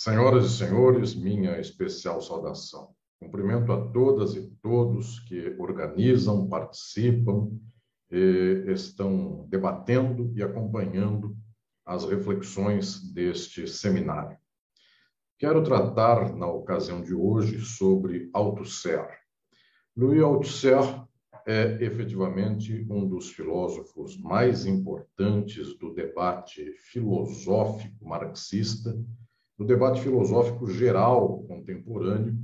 Senhoras e senhores, minha especial saudação. Cumprimento a todas e todos que organizam, participam estão debatendo e acompanhando as reflexões deste seminário. Quero tratar, na ocasião de hoje, sobre Althusser. Louis Althusser é efetivamente um dos filósofos mais importantes do debate filosófico marxista, do debate filosófico geral contemporâneo,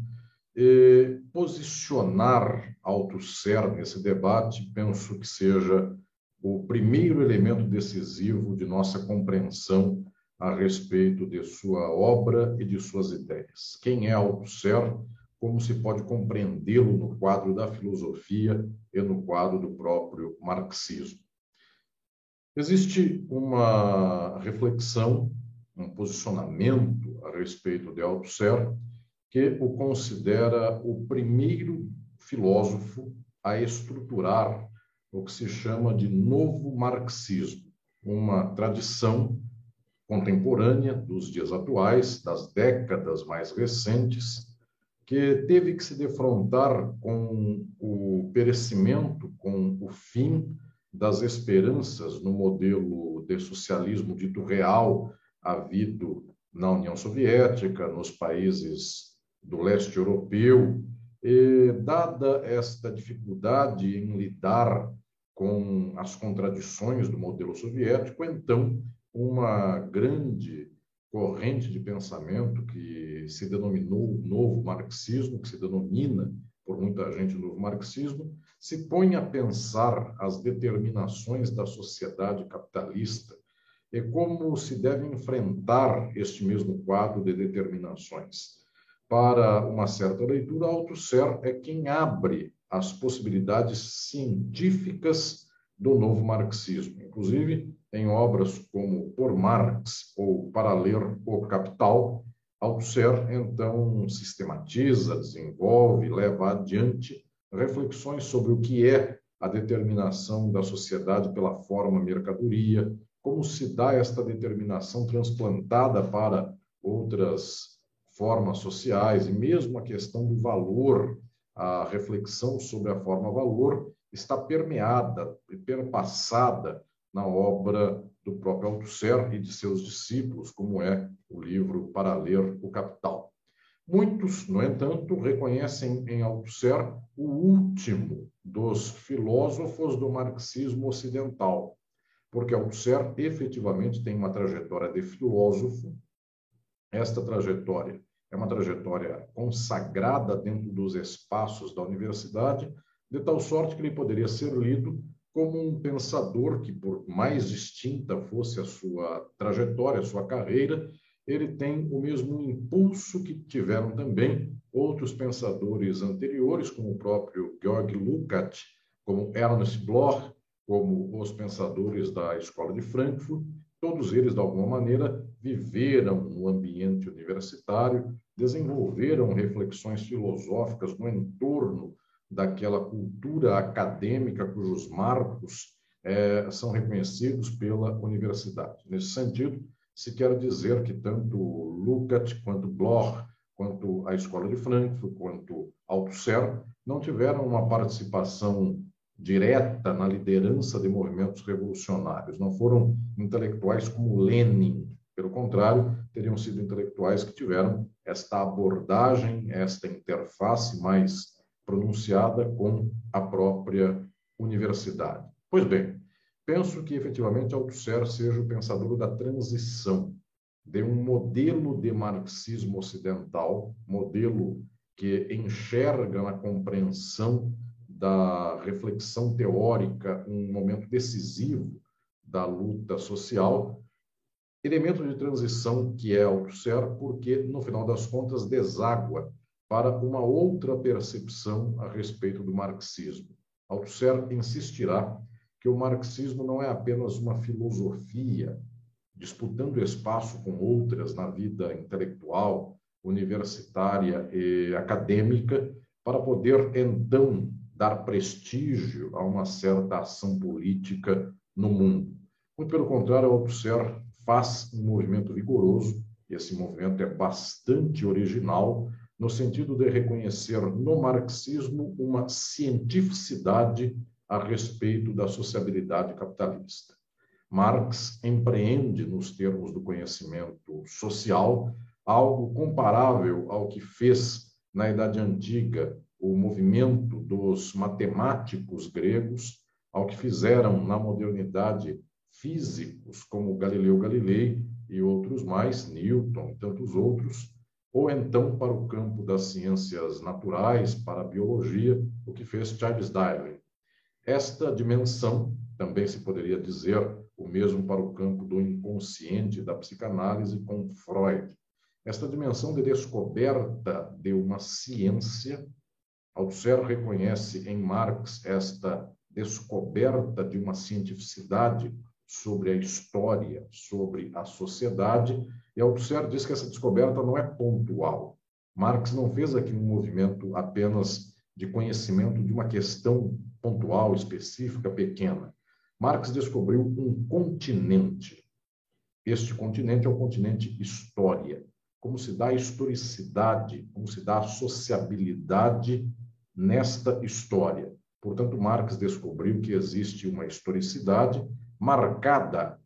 e posicionar Althusser nesse debate, penso que seja o primeiro elemento decisivo de nossa compreensão a respeito de sua obra e de suas ideias. Quem é Althusser? como se pode compreendê-lo no quadro da filosofia e no quadro do próprio marxismo. Existe uma reflexão, um posicionamento a respeito de Althusser que o considera o primeiro filósofo a estruturar o que se chama de novo marxismo, uma tradição contemporânea dos dias atuais, das décadas mais recentes, que teve que se defrontar com o perecimento, com o fim das esperanças no modelo de socialismo dito real havido na União Soviética, nos países do leste europeu, e dada esta dificuldade em lidar com as contradições do modelo soviético, então uma grande corrente de pensamento que se denominou novo marxismo, que se denomina por muita gente novo marxismo, se põe a pensar as determinações da sociedade capitalista e como se deve enfrentar este mesmo quadro de determinações. Para uma certa leitura, Althusser é quem abre as possibilidades científicas do novo marxismo. Inclusive, em obras como Por Marx ou Para Ler o Capital, Althusser então sistematiza, desenvolve, leva adiante reflexões sobre o que é a determinação da sociedade pela forma mercadoria, como se dá esta determinação transplantada para outras formas sociais e mesmo a questão do valor, a reflexão sobre a forma valor está permeada e perpassada na obra do próprio Althusser e de seus discípulos, como é o livro Para Ler o Capital. Muitos, no entanto, reconhecem em Althusser o último dos filósofos do marxismo ocidental, porque Althusser efetivamente tem uma trajetória de filósofo. Esta trajetória é uma trajetória consagrada dentro dos espaços da universidade, de tal sorte que ele poderia ser lido como um pensador que, por mais distinta fosse a sua trajetória, a sua carreira, ele tem o mesmo impulso que tiveram também outros pensadores anteriores, como o próprio Georg Lukács, como Ernst Bloch, como os pensadores da Escola de Frankfurt, todos eles, de alguma maneira, viveram no ambiente universitário, desenvolveram reflexões filosóficas no entorno daquela cultura acadêmica cujos marcos é, são reconhecidos pela universidade. Nesse sentido, se quer dizer que tanto Lukács quanto Bloch, quanto a Escola de Frankfurt, quanto Althusser, não tiveram uma participação direta na liderança de movimentos revolucionários, não foram intelectuais como Lenin, pelo contrário, teriam sido intelectuais que tiveram esta abordagem, esta interface mais pronunciada com a própria universidade. Pois bem, penso que efetivamente Althusser seja o pensador da transição de um modelo de marxismo ocidental, modelo que enxerga na compreensão da reflexão teórica um momento decisivo da luta social, elemento de transição que é Althusser, porque, no final das contas, deságua para uma outra percepção a respeito do marxismo. Althusser insistirá que o marxismo não é apenas uma filosofia disputando espaço com outras na vida intelectual, universitária e acadêmica, para poder então dar prestígio a uma certa ação política no mundo. Muito pelo contrário, Althusser faz um movimento vigoroso Esse movimento é bastante original, no sentido de reconhecer no marxismo uma cientificidade a respeito da sociabilidade capitalista. Marx empreende, nos termos do conhecimento social, algo comparável ao que fez na Idade Antiga o movimento dos matemáticos gregos, ao que fizeram na modernidade físicos como Galileu Galilei e outros mais, Newton e tantos outros, ou então para o campo das ciências naturais, para a biologia, o que fez Charles Darwin. Esta dimensão, também se poderia dizer o mesmo para o campo do inconsciente da psicanálise com Freud. Esta dimensão de descoberta de uma ciência, Althusser reconhece em Marx esta descoberta de uma cientificidade sobre a história, sobre a sociedade, e Althusser diz que essa descoberta não é pontual. Marx não fez aqui um movimento apenas de conhecimento de uma questão pontual, específica, pequena. Marx descobriu um continente. Este continente é o continente história. Como se dá a historicidade, como se dá a sociabilidade nesta história. Portanto, Marx descobriu que existe uma historicidade marcada,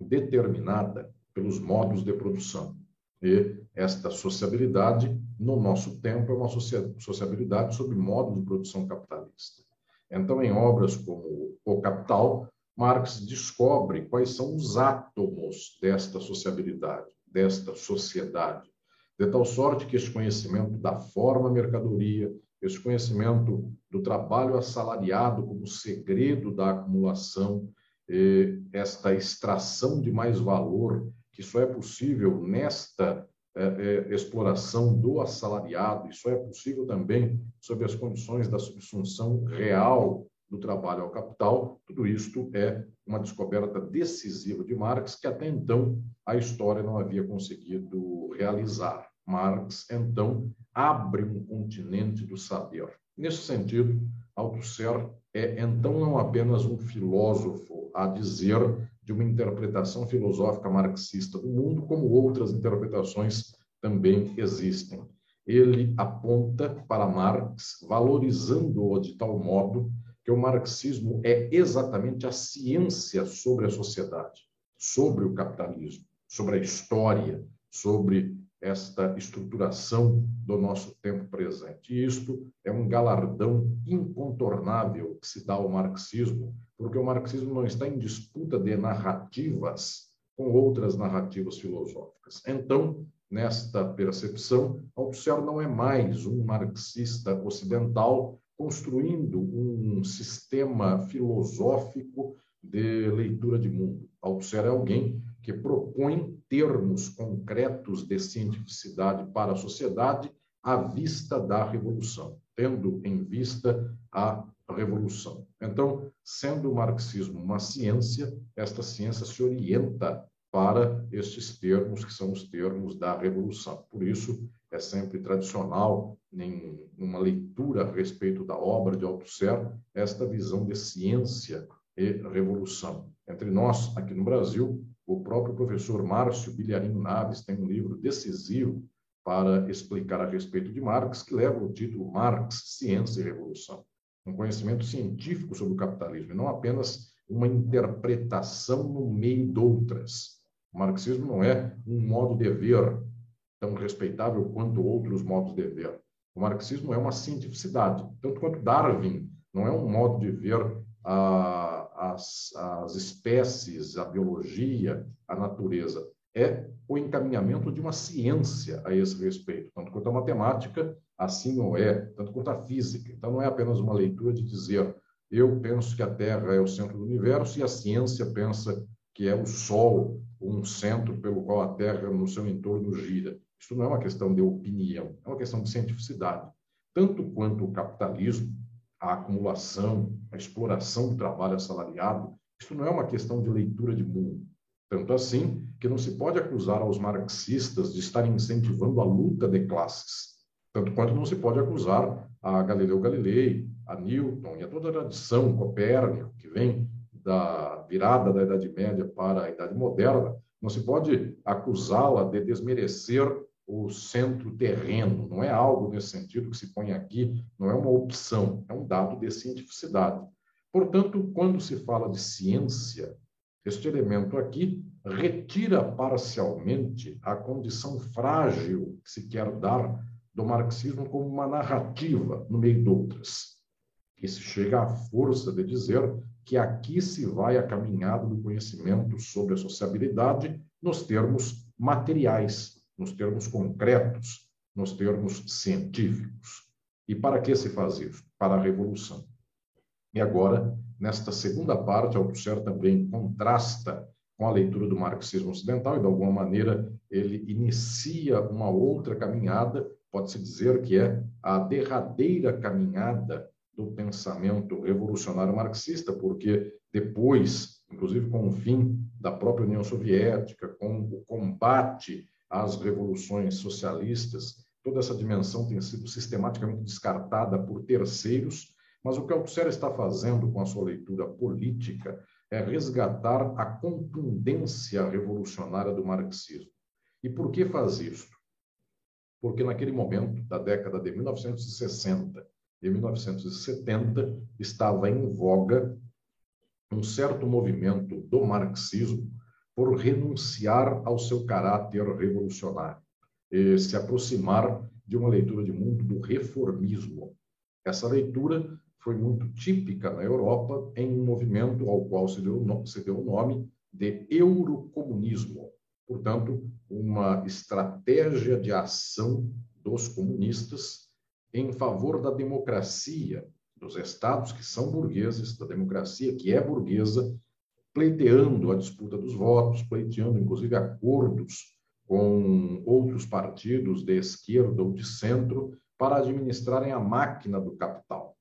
determinada pelos modos de produção. E esta sociabilidade, no nosso tempo, é uma sociabilidade sob modo de produção capitalista. Então, em obras como O Capital, Marx descobre quais são os átomos desta sociabilidade, desta sociedade, de tal sorte que este conhecimento da forma mercadoria, esse conhecimento do trabalho assalariado como segredo da acumulação, esta extração de mais valor, que só é possível nesta é, é, exploração do assalariado, isso é possível também sob as condições da subsunção real do trabalho ao capital, tudo isto é uma descoberta decisiva de Marx que até então a história não havia conseguido realizar. Marx, então, abre um continente do saber. Nesse sentido, Althusser é, então, não apenas um filósofo a dizer de uma interpretação filosófica marxista do mundo, como outras interpretações também existem. Ele aponta para Marx, valorizando-o de tal modo que o marxismo é exatamente a ciência sobre a sociedade, sobre o capitalismo, sobre a história, sobre esta estruturação do nosso tempo presente. E isto é um galardão incontornável que se dá ao marxismo, porque o marxismo não está em disputa de narrativas com outras narrativas filosóficas. Então, nesta percepção, Althusser não é mais um marxista ocidental construindo um sistema filosófico de leitura de mundo. Althusser é alguém que propõe termos concretos de cientificidade para a sociedade à vista da revolução, tendo em vista a revolução. Então, sendo o marxismo uma ciência, esta ciência se orienta para estes termos que são os termos da revolução. Por isso, é sempre tradicional, em uma leitura a respeito da obra de Althusser, esta visão de ciência e revolução. Entre nós, aqui no Brasil, o próprio professor Márcio Bilharino Naves tem um livro decisivo para explicar a respeito de Marx, que leva o título Marx, Ciência e Revolução. Um conhecimento científico sobre o capitalismo, e não apenas uma interpretação no meio de outras. O marxismo não é um modo de ver tão respeitável quanto outros modos de ver. O marxismo é uma cientificidade, tanto quanto Darwin não é um modo de ver a as, as espécies, a biologia, a natureza. É o encaminhamento de uma ciência a esse respeito, tanto quanto a matemática, assim não é, tanto quanto a física. Então, não é apenas uma leitura de dizer eu penso que a Terra é o centro do universo e a ciência pensa que é o Sol um centro pelo qual a Terra no seu entorno gira. Isso não é uma questão de opinião, é uma questão de cientificidade. Tanto quanto o capitalismo, a acumulação, a exploração do trabalho assalariado, isso não é uma questão de leitura de mundo. Tanto assim que não se pode acusar aos marxistas de estarem incentivando a luta de classes, tanto quanto não se pode acusar a Galileu Galilei, a Newton e a toda a tradição Copérnico, que vem da virada da Idade Média para a Idade Moderna, Não se pode acusá-la de desmerecer o centro terreno. Não é algo nesse sentido que se põe aqui, não é uma opção, é um dado de cientificidade. Portanto, quando se fala de ciência, este elemento aqui retira parcialmente a condição frágil que se quer dar do marxismo como uma narrativa no meio de outras. E se chega à força de dizer que aqui se vai a caminhada do conhecimento sobre a sociabilidade nos termos materiais, nos termos concretos, nos termos científicos. E para que se faz isso? Para a revolução. E agora, nesta segunda parte, Althusser também contrasta com a leitura do marxismo ocidental e, de alguma maneira, ele inicia uma outra caminhada, pode-se dizer que é a derradeira caminhada do pensamento revolucionário marxista, porque depois, inclusive com o fim da própria União Soviética, com o combate às revoluções socialistas, toda essa dimensão tem sido sistematicamente descartada por terceiros, mas o que Althusser está fazendo com a sua leitura política é resgatar a contundência revolucionária do marxismo. E por que faz isso? Porque naquele momento, da década de 1960 de 1970, estava em voga um certo movimento do marxismo por renunciar ao seu caráter revolucionário se aproximar de uma leitura de mundo do reformismo. Essa leitura foi muito típica na Europa em um movimento ao qual se deu, se deu o nome de eurocomunismo. Portanto, uma estratégia de ação dos comunistas em favor da democracia dos estados que são burgueses, da democracia que é burguesa, pleiteando a disputa dos votos, pleiteando inclusive acordos com outros partidos de esquerda ou de centro para administrarem a máquina do capital.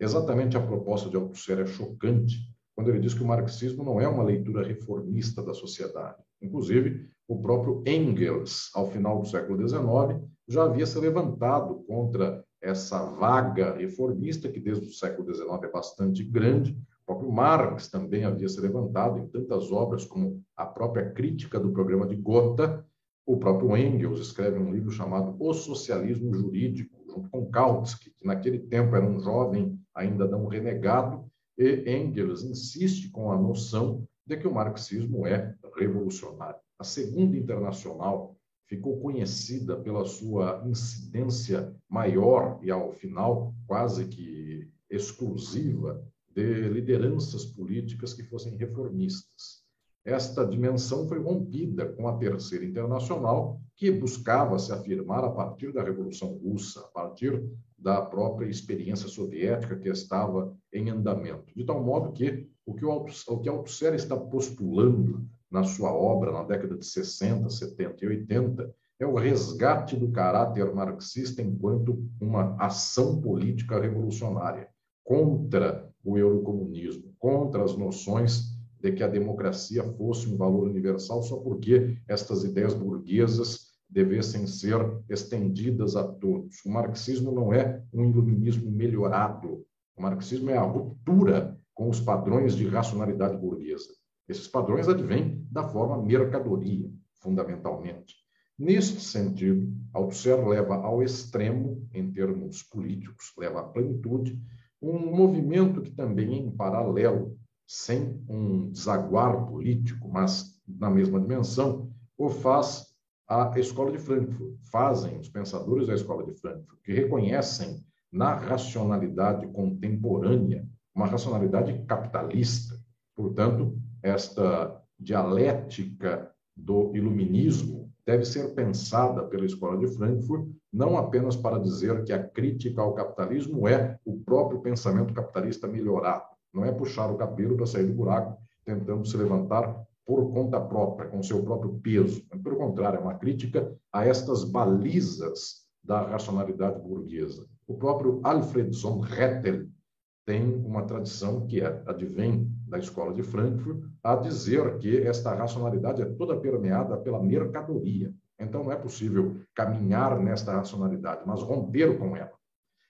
Exatamente a proposta de Althusser é chocante quando ele diz que o marxismo não é uma leitura reformista da sociedade. Inclusive, o próprio Engels, ao final do século XIX, já havia se levantado contra essa vaga reformista, que desde o século XIX é bastante grande. O próprio Marx também havia se levantado em tantas obras como a própria crítica do programa de Gotha. O próprio Engels escreve um livro chamado O Socialismo Jurídico, junto com Kautsky, que naquele tempo era um jovem ainda não renegado, e Engels insiste com a noção de que o marxismo é revolucionário. A Segunda Internacional ficou conhecida pela sua incidência maior e, ao final, quase que exclusiva de lideranças políticas que fossem reformistas. Esta dimensão foi rompida com a Terceira Internacional, que buscava se afirmar a partir da Revolução Russa, a partir da própria experiência soviética que estava em andamento. De tal modo que o que o Althusser está postulando na sua obra na década de 60, 70 e 80, é o resgate do caráter marxista enquanto uma ação política revolucionária contra o eurocomunismo, contra as noções de que a democracia fosse um valor universal só porque estas ideias burguesas devessem ser estendidas a todos. O marxismo não é um iluminismo melhorado. O marxismo é a ruptura com os padrões de racionalidade burguesa. Esses padrões advêm da forma mercadoria, fundamentalmente. Neste sentido, Althusser leva ao extremo, em termos políticos, leva à plenitude, um movimento que também, em paralelo, sem um desaguar político, mas na mesma dimensão, o faz a Escola de Frankfurt. Fazem os pensadores da Escola de Frankfurt, que reconhecem na racionalidade contemporânea uma racionalidade capitalista. Portanto, esta dialética do iluminismo deve ser pensada pela Escola de Frankfurt não apenas para dizer que a crítica ao capitalismo é o próprio pensamento capitalista melhorado, não é puxar o cabelo para sair do buraco tentando se levantar por conta própria, com seu próprio peso. Pelo contrário, é uma crítica a estas balizas da racionalidade burguesa. O próprio Alfred von Rettel tem uma tradição que é, advém da escola de Frankfurt a dizer que esta racionalidade é toda permeada pela mercadoria. Então não é possível caminhar nesta racionalidade, mas romper com ela.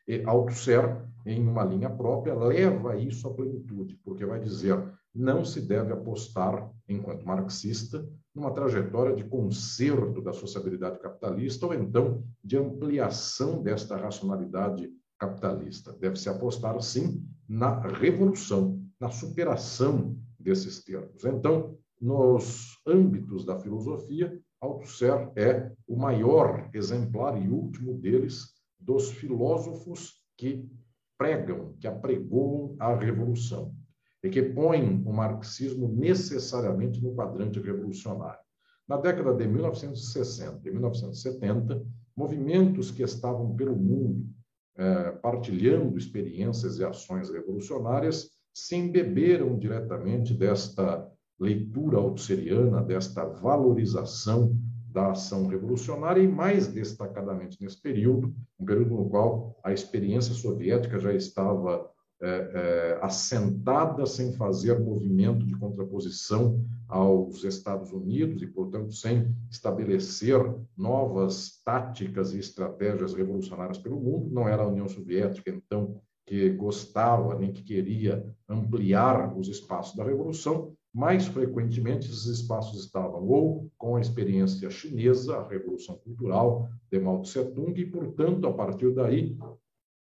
E Althusser, em uma linha própria, leva isso à plenitude, porque vai dizer não se deve apostar, enquanto marxista, numa trajetória de conserto da sociabilidade capitalista ou então de ampliação desta racionalidade capitalista. Deve-se apostar, sim, na revolução, na superação desses termos. Então, nos âmbitos da filosofia, Althusser é o maior exemplar e último deles dos filósofos que pregam, que apregoam a revolução e que põem o marxismo necessariamente no quadrante revolucionário. Na década de 1960 e 1970, movimentos que estavam pelo mundo eh, partilhando experiências e ações revolucionárias se embeberam diretamente desta leitura altusseriana, desta valorização da ação revolucionária e, mais destacadamente nesse período, um período no qual a experiência soviética já estava é, é, assentada sem fazer movimento de contraposição aos Estados Unidos e, portanto, sem estabelecer novas táticas e estratégias revolucionárias pelo mundo. Não era a União Soviética, então, que gostava nem que queria ampliar os espaços da revolução, mais frequentemente esses espaços estavam ou com a experiência chinesa, a revolução cultural de Mao Tse Tung, e, portanto, a partir daí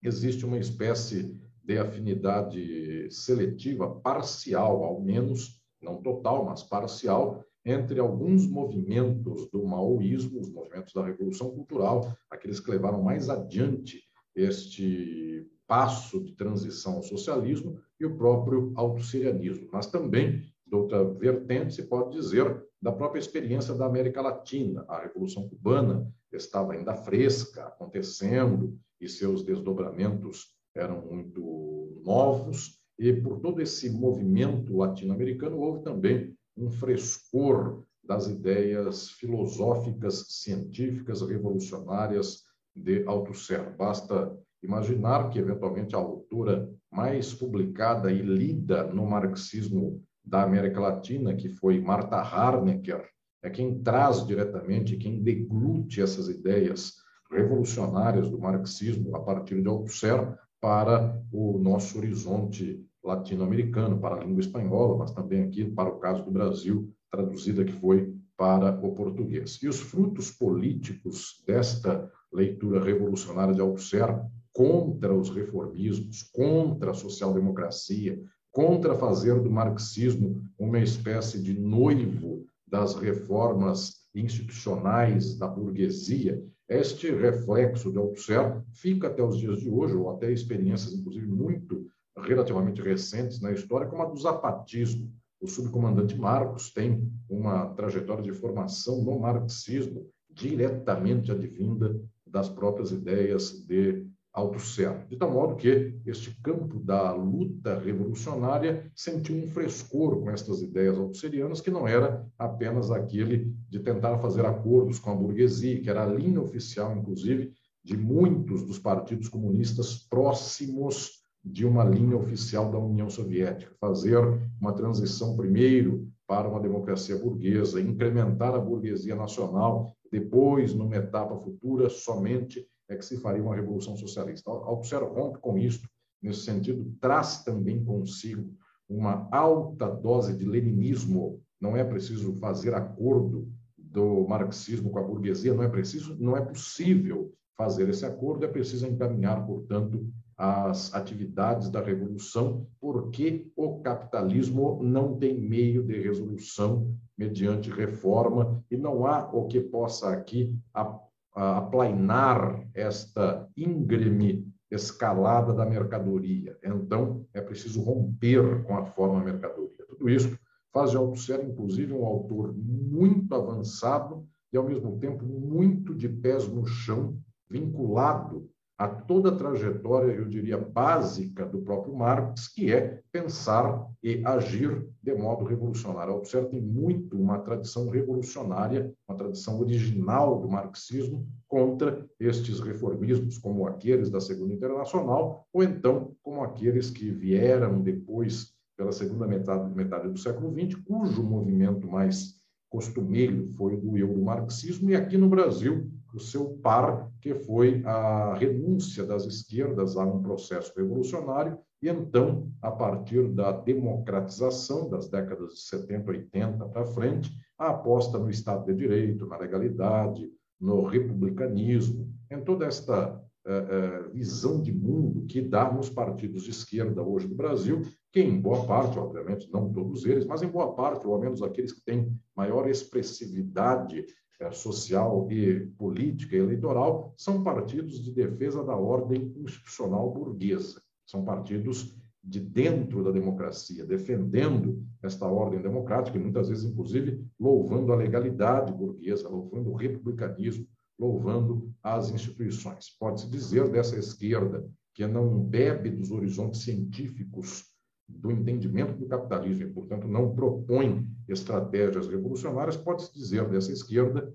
existe uma espécie de afinidade seletiva parcial, ao menos, não total, mas parcial, entre alguns movimentos do maoísmo, os movimentos da revolução cultural, aqueles que levaram mais adiante este passo de transição ao socialismo e o próprio autosserianismo. Mas também, de outra vertente, se pode dizer da própria experiência da América Latina. A Revolução Cubana estava ainda fresca, acontecendo, e seus desdobramentos eram muito novos, e por todo esse movimento latino-americano houve também um frescor das ideias filosóficas, científicas, revolucionárias de Althusser. Basta imaginar que, eventualmente, a autora mais publicada e lida no marxismo da América Latina, que foi Marta Harnecker, é quem traz diretamente, quem deglute essas ideias revolucionárias do marxismo a partir de Althusser para o nosso horizonte latino-americano, para a língua espanhola, mas também aqui para o caso do Brasil, traduzida que foi para o português. E os frutos políticos desta leitura revolucionária de Althusser contra os reformismos, contra a social-democracia, contra fazer do marxismo uma espécie de noivo das reformas institucionais da burguesia, este reflexo de Althusser fica até os dias de hoje, ou até experiências, inclusive, muito relativamente recentes na história, como a do zapatismo. O subcomandante Marcos tem uma trajetória de formação no marxismo diretamente advinda das próprias ideias de Althusser. De tal modo que este campo da luta revolucionária sentiu um frescor com estas ideias althusserianas, que não era apenas aquele de tentar fazer acordos com a burguesia, que era a linha oficial, inclusive, de muitos dos partidos comunistas próximos de uma linha oficial da União Soviética. Fazer uma transição primeiro para uma democracia burguesa, incrementar a burguesia nacional, depois, numa etapa futura, somente é que se faria uma revolução socialista. Althusser rompe com isto, nesse sentido, traz também consigo uma alta dose de leninismo. Não é preciso fazer acordo do marxismo com a burguesia, não é preciso, não é possível fazer esse acordo, é preciso encaminhar, portanto, as atividades da revolução, porque o capitalismo não tem meio de resolução mediante reforma e não há o que possa aqui aplainar esta íngreme escalada da mercadoria. Então, é preciso romper com a forma mercadoria. Tudo isso faz de Althusser, inclusive, um autor muito avançado e, ao mesmo tempo, muito de pés no chão, vinculado a toda a trajetória, eu diria, básica do próprio Marx, que é pensar e agir de modo revolucionário. Althusser tem muito uma tradição revolucionária, uma tradição original do marxismo contra estes reformismos, como aqueles da Segunda Internacional, ou então como aqueles que vieram depois, pela segunda metade, metade do século XX, cujo movimento mais costumeiro foi o do euromarxismo, e aqui no Brasil o seu par, que foi a renúncia das esquerdas a um processo revolucionário E então, a partir da democratização das décadas de 70, 80 para frente, a aposta no Estado de Direito, na legalidade, no republicanismo, em toda esta eh, eh, visão de mundo que dá nos partidos de esquerda hoje no Brasil, que em boa parte, obviamente, não todos eles, mas em boa parte, ou ao menos aqueles que têm maior expressividade social e política eleitoral, são partidos de defesa da ordem institucional burguesa. São partidos de dentro da democracia, defendendo esta ordem democrática e muitas vezes, inclusive, louvando a legalidade burguesa, louvando o republicanismo, louvando as instituições. Pode-se dizer dessa esquerda que não bebe dos horizontes científicos do entendimento do capitalismo e, portanto, não propõe estratégias revolucionárias, pode-se dizer dessa esquerda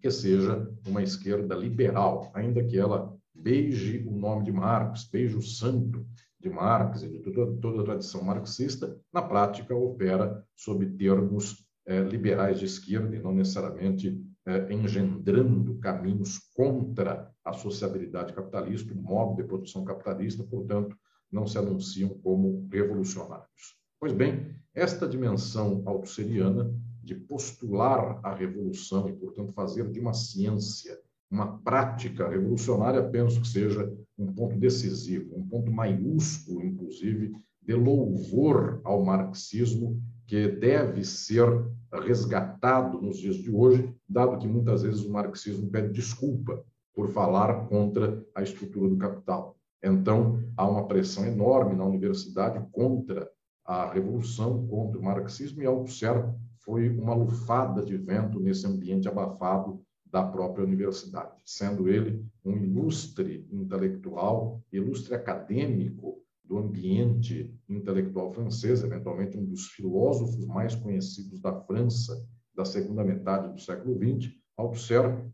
que seja uma esquerda liberal, ainda que ela beije o nome de Marx, beije o santo de Marx e de toda, toda a tradição marxista, na prática opera sob termos eh, liberais de esquerda e não necessariamente eh, engendrando caminhos contra a sociabilidade capitalista, o modo de produção capitalista, portanto, não se anunciam como revolucionários. Pois bem, esta dimensão altusseriana de postular a revolução e, portanto, fazer de uma ciência uma prática revolucionária, penso que seja um ponto decisivo, um ponto maiúsculo, inclusive, de louvor ao marxismo, que deve ser resgatado nos dias de hoje, dado que muitas vezes o marxismo pede desculpa por falar contra a estrutura do capital. Então, há uma pressão enorme na universidade contra a revolução, contra o marxismo, e Althusser foi uma lufada de vento nesse ambiente abafado da própria universidade, sendo ele um ilustre intelectual, ilustre acadêmico do ambiente intelectual francês, eventualmente um dos filósofos mais conhecidos da França da segunda metade do século XX, Althusser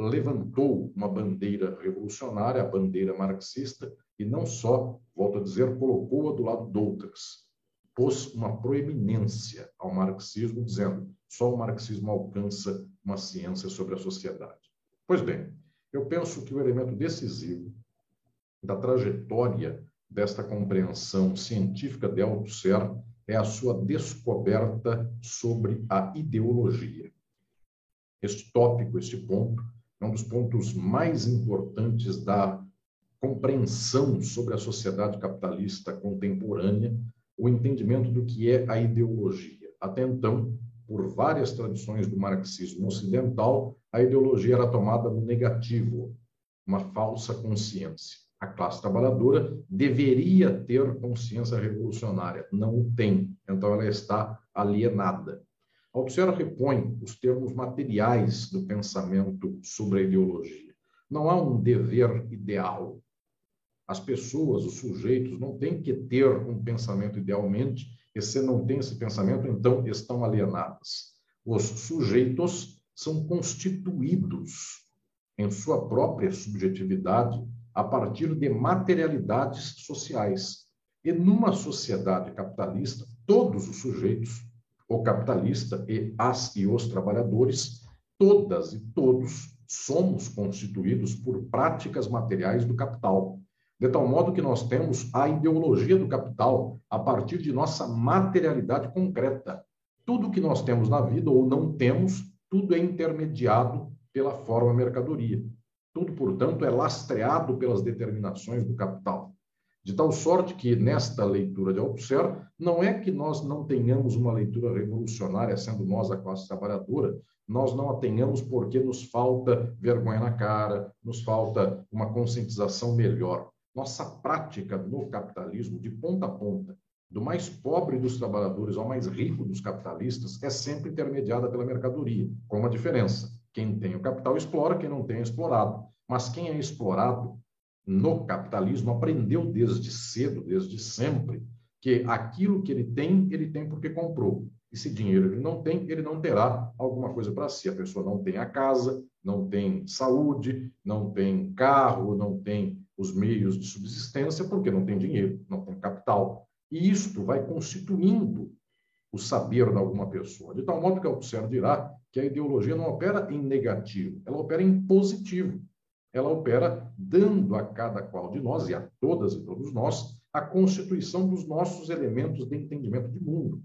levantou uma bandeira revolucionária, a bandeira marxista, e não só, volto a dizer, colocou-a do lado de outras. Pôs uma proeminência ao marxismo, dizendo só o marxismo alcança uma ciência sobre a sociedade. Pois bem, eu penso que o elemento decisivo da trajetória desta compreensão científica de Althusser é a sua descoberta sobre a ideologia. Este tópico, este ponto, é um dos pontos mais importantes da compreensão sobre a sociedade capitalista contemporânea, o entendimento do que é a ideologia. Até então, por várias tradições do marxismo ocidental, a ideologia era tomada no negativo, uma falsa consciência. A classe trabalhadora deveria ter consciência revolucionária, não tem, então ela está alienada. Althusser repõe os termos materiais do pensamento sobre a ideologia. Não há um dever ideal. As pessoas, os sujeitos, não têm que ter um pensamento idealmente e se não tem esse pensamento, então estão alienadas. Os sujeitos são constituídos em sua própria subjetividade a partir de materialidades sociais. E numa sociedade capitalista, todos os sujeitos, o capitalista e as e os trabalhadores, todas e todos somos constituídos por práticas materiais do capital de tal modo que nós temos a ideologia do capital a partir de nossa materialidade concreta. Tudo que nós temos na vida ou não temos, tudo é intermediado pela forma mercadoria. Tudo, portanto, é lastreado pelas determinações do capital. De tal sorte que, nesta leitura de Althusser, não é que nós não tenhamos uma leitura revolucionária, sendo nós a classe trabalhadora, nós não a tenhamos porque nos falta vergonha na cara, nos falta uma conscientização melhor. Nossa prática no capitalismo, de ponta a ponta, do mais pobre dos trabalhadores ao mais rico dos capitalistas, é sempre intermediada pela mercadoria, com uma diferença. Quem tem o capital explora, quem não tem é explorado. Mas quem é explorado no capitalismo aprendeu desde cedo, desde sempre, que aquilo que ele tem, ele tem porque comprou. E se dinheiro ele não tem, ele não terá alguma coisa para si. A pessoa não tem a casa, não tem saúde, não tem carro, não tem os meios de subsistência porque não tem dinheiro, não tem capital. E isto vai constituindo o saber de alguma pessoa. De tal modo que Althusser dirá que a ideologia não opera em negativo, ela opera em positivo. Ela opera dando a cada qual de nós, e a todas e todos nós, a constituição dos nossos elementos de entendimento de mundo.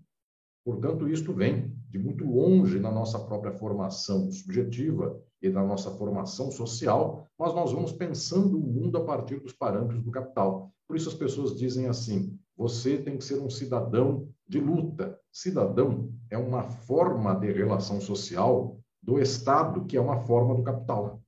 Portanto, isto vem de muito longe na nossa própria formação subjetiva e na nossa formação social, mas nós vamos pensando o mundo a partir dos parâmetros do capital. Por isso as pessoas dizem assim: você tem que ser um cidadão de luta. Cidadão é uma forma de relação social do Estado, que é uma forma do capital.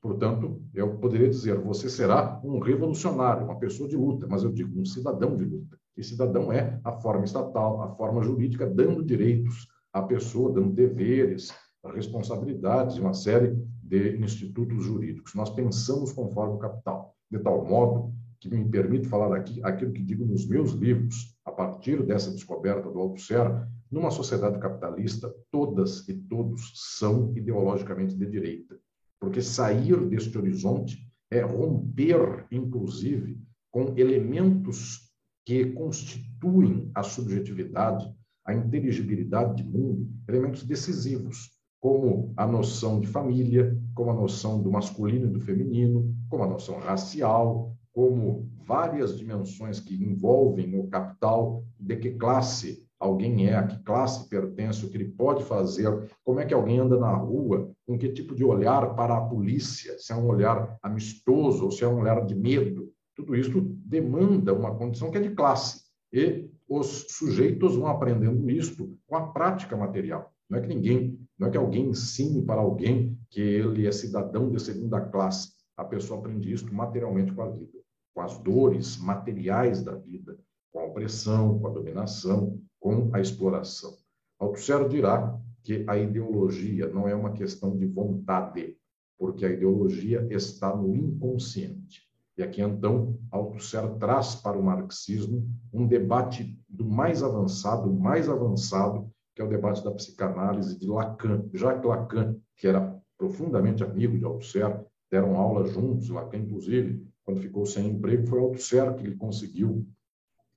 Portanto, eu poderia dizer, você será um revolucionário, uma pessoa de luta, mas eu digo um cidadão de luta. E cidadão é a forma estatal, a forma jurídica, dando direitos à pessoa, dando deveres, responsabilidades, uma série de institutos jurídicos. Nós pensamos conforme o capital, de tal modo que me permite falar aqui aquilo que digo nos meus livros, a partir dessa descoberta do Althusser, numa sociedade capitalista, todas e todos são ideologicamente de direita, porque sair deste horizonte é romper, inclusive, com elementos que constituem a subjetividade, a inteligibilidade de mundo, elementos decisivos, como a noção de família, como a noção do masculino e do feminino, como a noção racial, como várias dimensões que envolvem o capital, de que classe alguém é, a que classe pertence, o que ele pode fazer, como é que alguém anda na rua, com que tipo de olhar para a polícia, se é um olhar amistoso ou se é um olhar de medo. Tudo isso demanda uma condição que é de classe. E os sujeitos vão aprendendo isto com a prática material. Não é que ninguém, não é que alguém ensine para alguém que ele é cidadão de segunda classe. A pessoa aprende isso materialmente com a vida com as dores materiais da vida, com a opressão, com a dominação, com a exploração. Althusser dirá que a ideologia não é uma questão de vontade, porque a ideologia está no inconsciente. E aqui, então, Althusser traz para o marxismo um debate do mais avançado, mais avançado, que é o debate da psicanálise de Lacan. Jacques Lacan, que era profundamente amigo de Althusser, deram aula juntos, Lacan, inclusive, quando ficou sem emprego, foi Althusser que ele conseguiu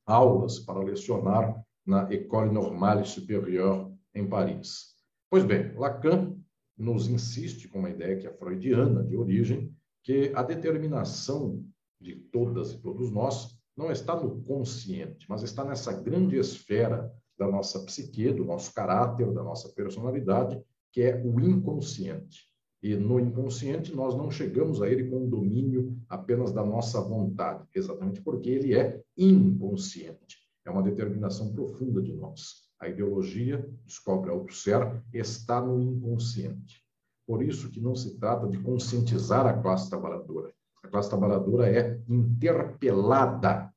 aulas para lecionar na École Normale Supérieure em Paris. Pois bem, Lacan nos insiste com uma ideia que é freudiana de origem, que a determinação de todas e todos nós não está no consciente, mas está nessa grande esfera da nossa psique, do nosso caráter, da nossa personalidade, que é o inconsciente. E no inconsciente nós não chegamos a ele com o domínio apenas da nossa vontade, exatamente porque ele é inconsciente. É uma determinação profunda de nós. A ideologia, descobre Althusser, está no inconsciente. Por isso que não se trata de conscientizar a classe trabalhadora. A classe trabalhadora é interpelada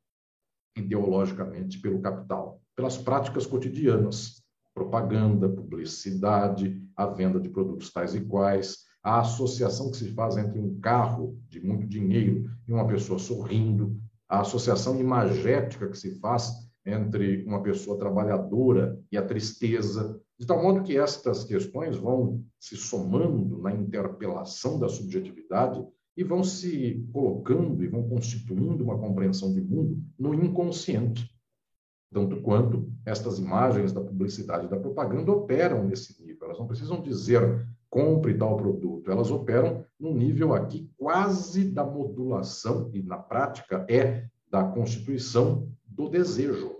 ideologicamente pelo capital, pelas práticas cotidianas, propaganda, publicidade, a venda de produtos tais e quais, a associação que se faz entre um carro de muito dinheiro e uma pessoa sorrindo, a associação imagética que se faz entre uma pessoa trabalhadora e a tristeza, de tal modo que estas questões vão se somando na interpelação da subjetividade e vão se colocando e vão constituindo uma compreensão de mundo no inconsciente. Tanto quanto estas imagens da publicidade e da propaganda operam nesse nível. Elas não precisam dizer compre tal produto. Elas operam num nível aqui quase da modulação, e na prática é da constituição do desejo.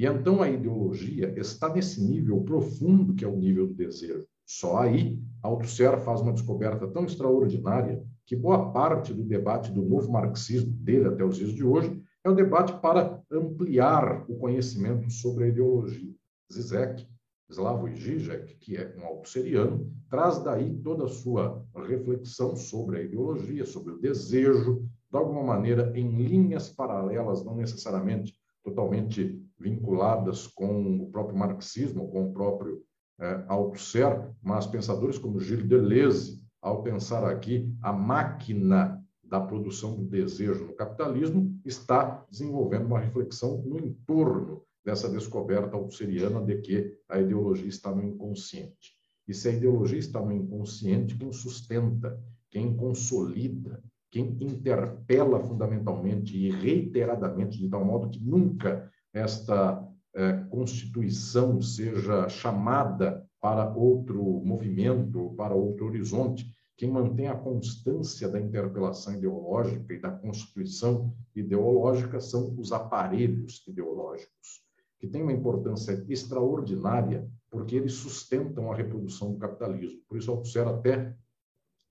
E então a ideologia está nesse nível profundo que é o nível do desejo. Só aí Althusser faz uma descoberta tão extraordinária que boa parte do debate do novo marxismo dele até os dias de hoje é o debate para ampliar o conhecimento sobre a ideologia. Zizek Slavoj Žižek, que é um altusseriano, traz daí toda a sua reflexão sobre a ideologia, sobre o desejo, de alguma maneira em linhas paralelas, não necessariamente totalmente vinculadas com o próprio marxismo, com o próprio é, Althusser, mas pensadores como Gilles Deleuze, ao pensar aqui a máquina da produção do desejo no capitalismo, está desenvolvendo uma reflexão no entorno dessa descoberta altusseriana de que a ideologia está no inconsciente. E se a ideologia está no inconsciente, quem sustenta, quem consolida, quem interpela fundamentalmente e reiteradamente, de tal modo que nunca esta eh, constituição seja chamada para outro movimento, para outro horizonte, quem mantém a constância da interpelação ideológica e da constituição ideológica são os aparelhos ideológicos, que têm uma importância extraordinária porque eles sustentam a reprodução do capitalismo. Por isso, Althusser até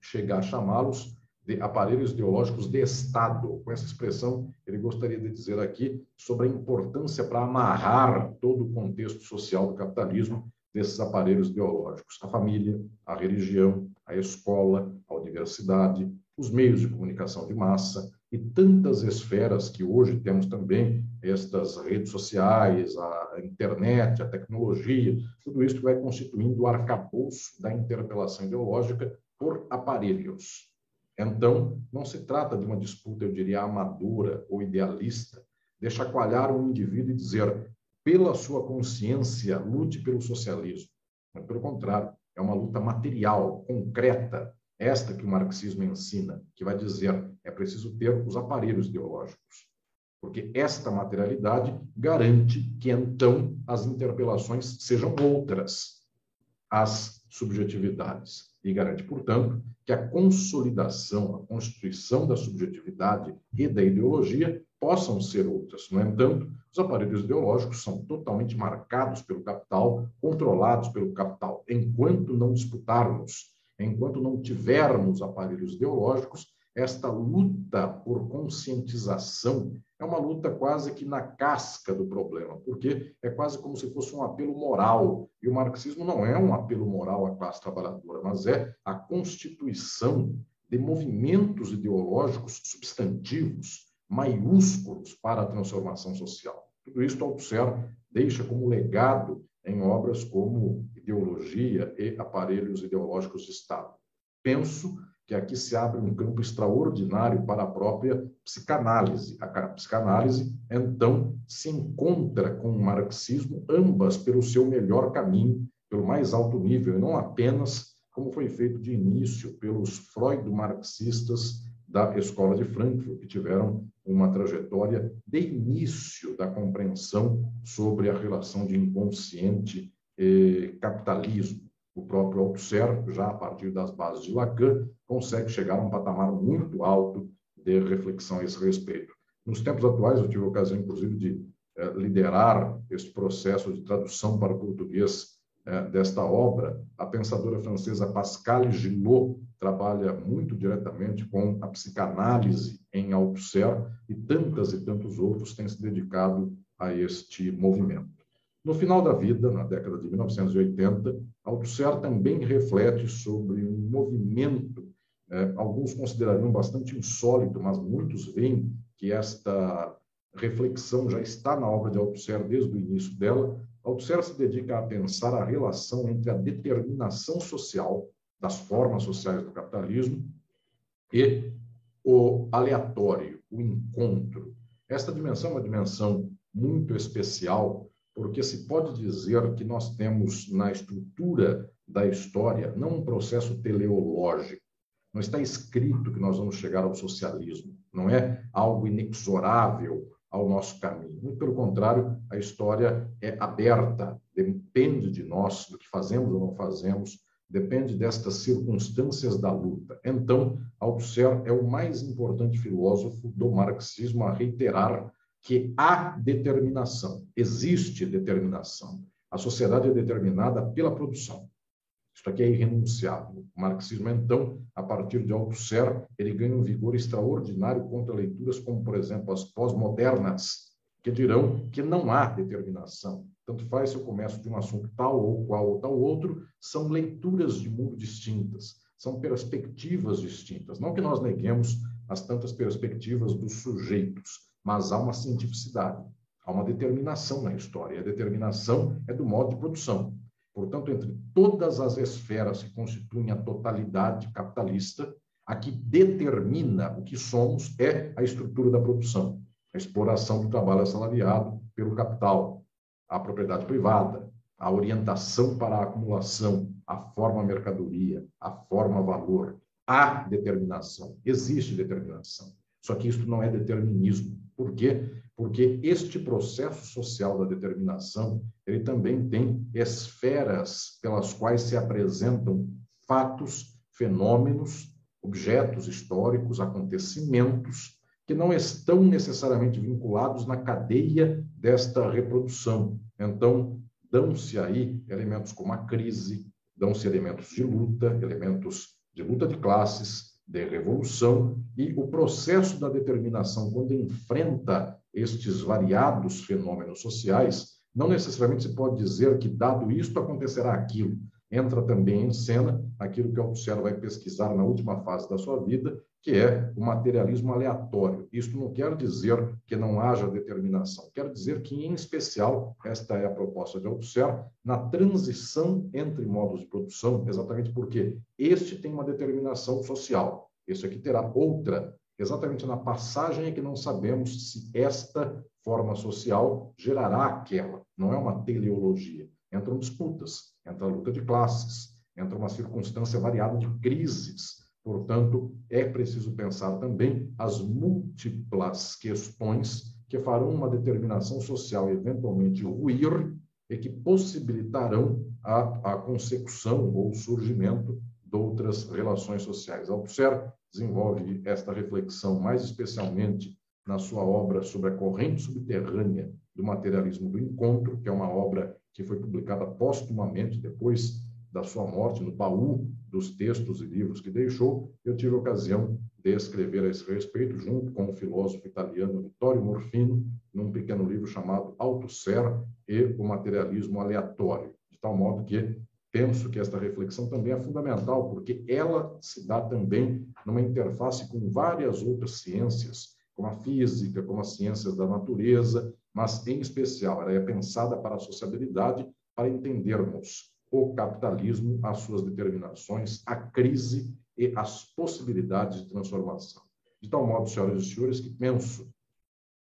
chegar a chamá-los de aparelhos ideológicos de Estado. Com essa expressão, ele gostaria de dizer aqui sobre a importância para amarrar todo o contexto social do capitalismo desses aparelhos ideológicos: a família, a religião, a escola, a universidade, os meios de comunicação de massa e tantas esferas que hoje temos também, estas redes sociais, a internet, a tecnologia, tudo isso vai constituindo o arcabouço da interpelação ideológica por aparelhos. Então, não se trata de uma disputa, eu diria, amadora ou idealista, de chacoalhar um indivíduo e dizer, pela sua consciência, lute pelo socialismo. Mas, pelo contrário, é uma luta material, concreta, esta que o marxismo ensina, que vai dizer é preciso ter os aparelhos ideológicos. Porque esta materialidade garante que então as interpelações sejam outras, as subjetividades. E garante, portanto, que a consolidação, a constituição da subjetividade e da ideologia possam ser outras. No entanto, os aparelhos ideológicos são totalmente marcados pelo capital, controlados pelo capital. Enquanto não disputarmos, enquanto não tivermos aparelhos ideológicos, esta luta por conscientização é uma luta quase que na casca do problema, porque é quase como se fosse um apelo moral. E o marxismo não é um apelo moral à classe trabalhadora, mas é a constituição de movimentos ideológicos substantivos maiúsculos para a transformação social. Tudo isso Althusser deixa como legado em obras como Ideologia e Aparelhos Ideológicos de Estado. Penso que aqui se abre um campo extraordinário para a própria psicanálise. A psicanálise, então, se encontra com o marxismo, ambas pelo seu melhor caminho, pelo mais alto nível, e não apenas como foi feito de início pelos Freud-marxistas da Escola de Frankfurt, que tiveram uma trajetória de início da compreensão sobre a relação de inconsciente e capitalismo. O próprio Althusser, já a partir das bases de Lacan, consegue chegar a um patamar muito alto de reflexão a esse respeito. Nos tempos atuais, eu tive a ocasião, inclusive, de eh, liderar este processo de tradução para o português eh, desta obra. A pensadora francesa Pascal Gillot trabalha muito diretamente com a psicanálise em Althusser e tantas e tantos outros têm se dedicado a este movimento. No final da vida, na década de 1980, Althusser também reflete sobre um movimento, eh, alguns considerariam bastante insólito, mas muitos veem que esta reflexão já está na obra de Althusser desde o início dela. Althusser se dedica a pensar a relação entre a determinação social das formas sociais do capitalismo e o aleatório, o encontro. Esta dimensão é uma dimensão muito especial, porque se pode dizer que nós temos na estrutura da história não um processo teleológico. Não está escrito que nós vamos chegar ao socialismo. Não é algo inexorável ao nosso caminho. Muito pelo contrário, a história é aberta, depende de nós, do que fazemos ou não fazemos, depende destas circunstâncias da luta. Então, Althusser é o mais importante filósofo do marxismo a reiterar que há determinação, existe determinação. A sociedade é determinada pela produção. Isso aqui é irrenunciável. O marxismo, então, a partir de Althusser, ele ganha um vigor extraordinário contra leituras como, por exemplo, as pós-modernas, que dirão que não há determinação. Tanto faz se eu começo de um assunto tal ou qual ou tal outro, são leituras de mundo distintas, são perspectivas distintas. Não que nós neguemos as tantas perspectivas dos sujeitos, mas há uma cientificidade, há uma determinação na história. E a determinação é do modo de produção. Portanto, entre todas as esferas que constituem a totalidade capitalista, a que determina o que somos é a estrutura da produção, a exploração do trabalho assalariado pelo capital, a propriedade privada, a orientação para a acumulação, a forma mercadoria, a forma valor. Há determinação, existe determinação. Só que isso não é determinismo. Por quê? Porque este processo social da determinação, ele também tem esferas pelas quais se apresentam fatos fenômenos, objetos históricos, acontecimentos que não estão necessariamente vinculados na cadeia desta reprodução. Então, dão-se aí elementos como a crise, dão-se elementos de luta, elementos de luta de classes, de revolução, e o processo da determinação, quando enfrenta estes variados fenômenos sociais, não necessariamente se pode dizer que, dado isto, acontecerá aquilo. Entra também em cena aquilo que Althusser vai pesquisar na última fase da sua vida, que é o materialismo aleatório. Isto não quer dizer que não haja determinação, quer dizer que, em especial, esta é a proposta de Althusser, na transição entre modos de produção, exatamente porque este tem uma determinação social, este aqui terá outra. Exatamente na passagem é que não sabemos se esta forma social gerará aquela. Não é uma teleologia. Entram disputas, entra a luta de classes, entra uma circunstância variada de crises Portanto, é preciso pensar também as múltiplas questões que farão uma determinação social eventualmente ruir e que possibilitarão a, a consecução ou surgimento de outras relações sociais. Althusser desenvolve esta reflexão mais especialmente na sua obra sobre a corrente subterrânea do materialismo do encontro, que é uma obra que foi publicada póstumamente depois da sua morte no baú dos textos e livros que deixou, eu tive ocasião de escrever a esse respeito, junto com o filósofo italiano Vittorio Morfino, num pequeno livro chamado Althusser e o Materialismo Aleatório. De tal modo que penso que esta reflexão também é fundamental, porque ela se dá também numa interface com várias outras ciências, como a física, como as ciências da natureza, mas, em especial, ela é pensada para a sociabilidade, para entendermos o capitalismo, as suas determinações, a crise e as possibilidades de transformação. De tal modo, senhoras e senhores, que penso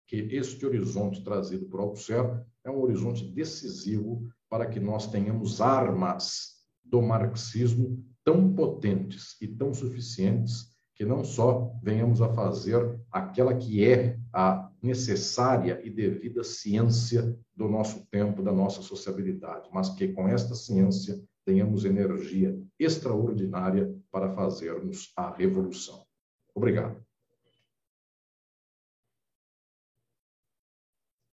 que este horizonte trazido por Althusser é um horizonte decisivo para que nós tenhamos armas do marxismo tão potentes e tão suficientes que não só venhamos a fazer aquela que é a necessária e devida ciência do nosso tempo, da nossa sociabilidade, mas que com esta ciência tenhamos energia extraordinária para fazermos a revolução. Obrigado.